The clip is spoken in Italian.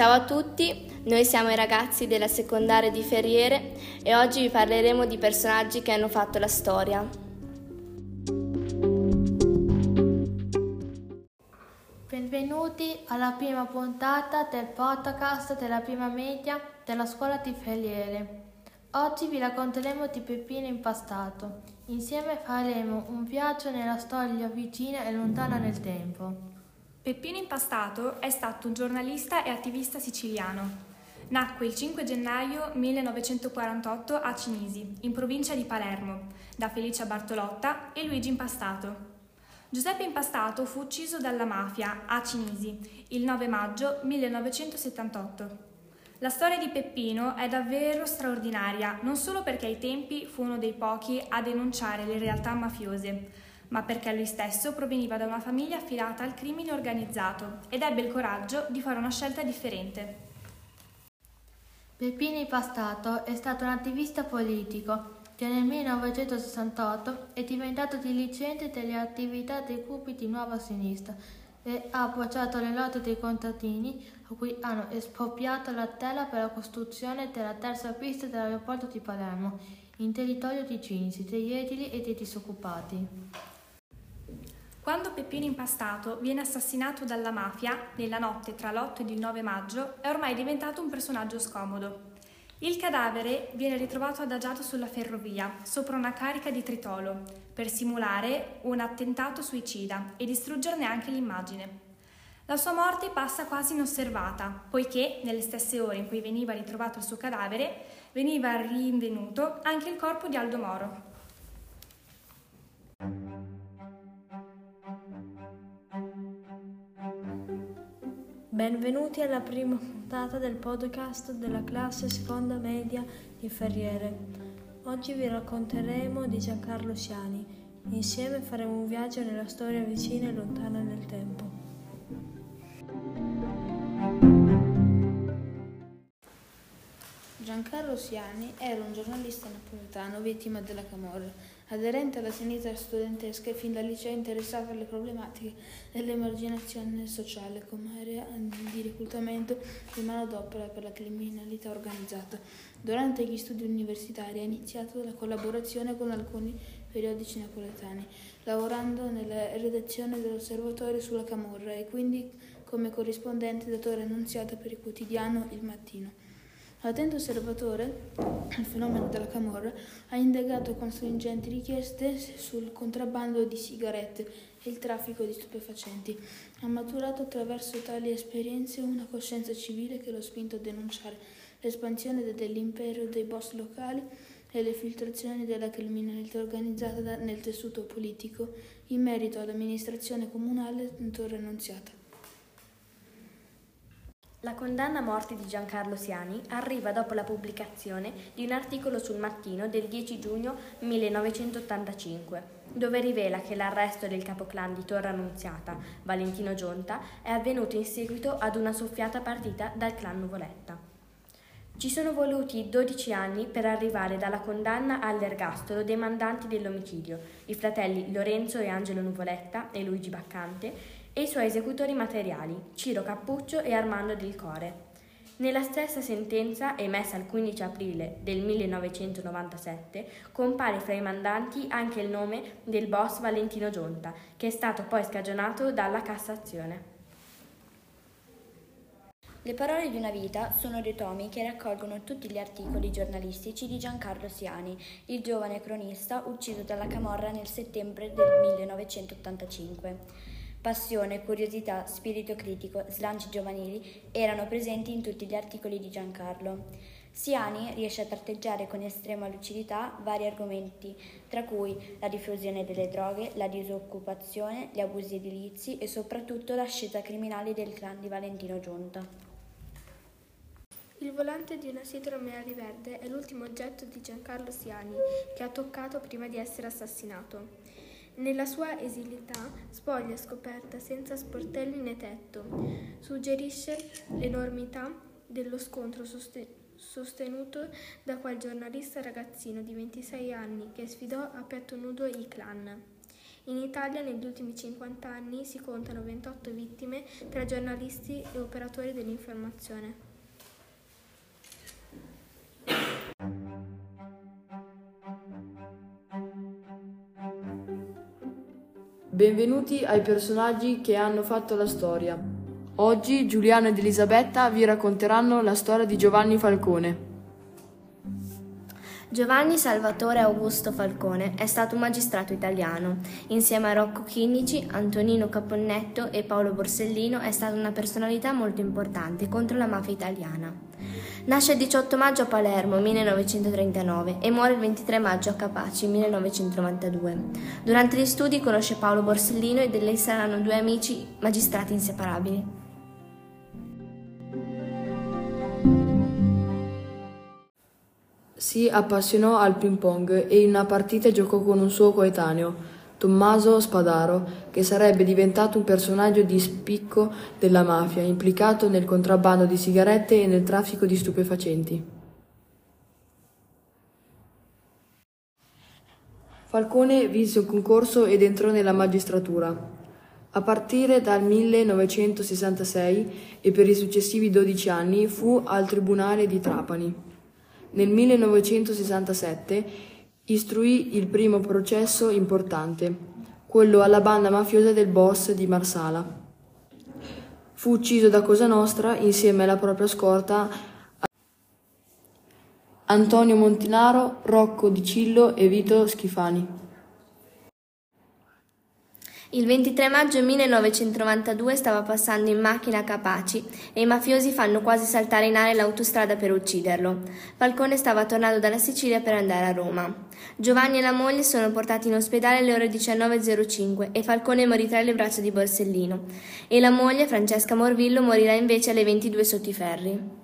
Ciao a tutti, noi siamo i ragazzi della secondaria di Ferriere e oggi vi parleremo di personaggi che hanno fatto la storia. Benvenuti alla prima puntata del podcast della prima media della scuola di Ferriere. Oggi vi racconteremo di Peppino Impastato. Insieme faremo un viaggio nella storia vicina e lontana nel tempo. Peppino Impastato è stato un giornalista e attivista siciliano. Nacque il 5 gennaio 1948 a Cinisi, in provincia di Palermo, da Felicia Bartolotta e Luigi Impastato. Giuseppe Impastato fu ucciso dalla mafia a Cinisi il 9 maggio 1978. La storia di Peppino è davvero straordinaria, non solo perché ai tempi fu uno dei pochi a denunciare le realtà mafiose, ma perché lui stesso proveniva da una famiglia affidata al crimine organizzato ed ebbe il coraggio di fare una scelta differente. Peppino Impastato è stato un attivista politico che nel 1968 è diventato dirigente delle attività dei gruppi di Nuova Sinistra e ha appoggiato le lotte dei contadini a cui hanno espropriato la terra per la costruzione della terza pista dell'aeroporto di Palermo in territorio di Cinisi, degli edili e dei disoccupati. Quando Peppino Impastato viene assassinato dalla mafia, nella notte tra l'8 ed il 9 maggio, è ormai diventato un personaggio scomodo. Il cadavere viene ritrovato adagiato sulla ferrovia, sopra una carica di tritolo, per simulare un attentato suicida e distruggerne anche l'immagine. La sua morte passa quasi inosservata, poiché, nelle stesse ore in cui veniva ritrovato il suo cadavere, veniva rinvenuto anche il corpo di Aldo Moro. Benvenuti alla prima puntata del podcast della classe seconda media di Ferriere. Oggi vi racconteremo di Giancarlo Siani. Insieme faremo un viaggio nella storia vicina e lontana nel tempo. Giancarlo Siani era un giornalista napoletano vittima della Camorra, aderente alla sinistra studentesca e fin da liceo interessato alle problematiche dell'emarginazione sociale come area di reclutamento di manodopera per la criminalità organizzata. Durante gli studi universitari ha iniziato la collaborazione con alcuni periodici napoletani, lavorando nella redazione dell'Osservatorio sulla Camorra e quindi come corrispondente datore annunziata per il quotidiano Il Mattino. Attento osservatore al fenomeno della camorra, ha indagato con stringenti richieste sul contrabbando di sigarette e il traffico di stupefacenti. Ha maturato attraverso tali esperienze una coscienza civile che lo ha spinto a denunciare l'espansione dell'impero dei boss locali e le filtrazioni della criminalità organizzata nel tessuto politico in merito all'amministrazione comunale Torre Annunziata. La condanna a morte di Giancarlo Siani arriva dopo la pubblicazione di un articolo sul Mattino del 10 giugno 1985, dove rivela che l'arresto del capoclan di Torre Annunziata, Valentino Gionta, è avvenuto in seguito ad una soffiata partita dal clan Nuvoletta. Ci sono voluti 12 anni per arrivare dalla condanna all'ergastolo dei mandanti dell'omicidio, i fratelli Lorenzo e Angelo Nuvoletta e Luigi Baccante, e i suoi esecutori materiali, Ciro Cappuccio e Armando Del Core. Nella stessa sentenza, emessa il 15 aprile del 1997, compare fra i mandanti anche il nome del boss Valentino Gionta, che è stato poi scagionato dalla Cassazione. Le parole di una vita sono dei tomi che raccolgono tutti gli articoli giornalistici di Giancarlo Siani, il giovane cronista ucciso dalla Camorra nel settembre del 1985. Passione, curiosità, spirito critico, slanci giovanili erano presenti in tutti gli articoli di Giancarlo. Siani riesce a tratteggiare con estrema lucidità vari argomenti, tra cui la diffusione delle droghe, la disoccupazione, gli abusi edilizi e soprattutto l'ascesa criminale del clan di Valentino Giunta. Il volante di una Citroën Verde è l'ultimo oggetto di Giancarlo Siani che ha toccato prima di essere assassinato. Nella sua esilità, spoglia scoperta senza sportelli né tetto, suggerisce l'enormità dello scontro sostenuto da quel giornalista ragazzino di 26 anni che sfidò a petto nudo i clan. In Italia negli ultimi 50 anni si contano 28 vittime tra giornalisti e operatori dell'informazione. Benvenuti ai personaggi che hanno fatto la storia. Oggi Giuliano ed Elisabetta vi racconteranno la storia di Giovanni Falcone. Giovanni Salvatore Augusto Falcone è stato un magistrato italiano. Insieme a Rocco Chinnici, Antonino Caponnetto e Paolo Borsellino è stata una personalità molto importante contro la mafia italiana. Nasce il 18 maggio a Palermo 1939 e muore il 23 maggio a Capaci 1992. Durante gli studi conosce Paolo Borsellino e di lei saranno due amici magistrati inseparabili. Si appassionò al ping pong e in una partita giocò con un suo coetaneo, Tommaso Spadaro, che sarebbe diventato un personaggio di spicco della mafia, implicato nel contrabbando di sigarette e nel traffico di stupefacenti. Falcone vinse un concorso ed entrò nella magistratura. A partire dal 1966 e per i successivi 12 anni fu al Tribunale di Trapani. Nel 1967 istruì il primo processo importante, quello alla banda mafiosa del boss di Marsala. Fu ucciso da Cosa Nostra insieme alla propria scorta Antonio Montinaro, Rocco Di Cillo e Vito Schifani. Il 23 maggio 1992 stava passando in macchina a Capaci e i mafiosi fanno quasi saltare in aria l'autostrada per ucciderlo. Falcone stava tornando dalla Sicilia per andare a Roma. Giovanni e la moglie sono portati in ospedale alle ore 19.05 e Falcone morì tra le braccia di Borsellino e la moglie, Francesca Morvillo, morirà invece alle 22 sotto i ferri.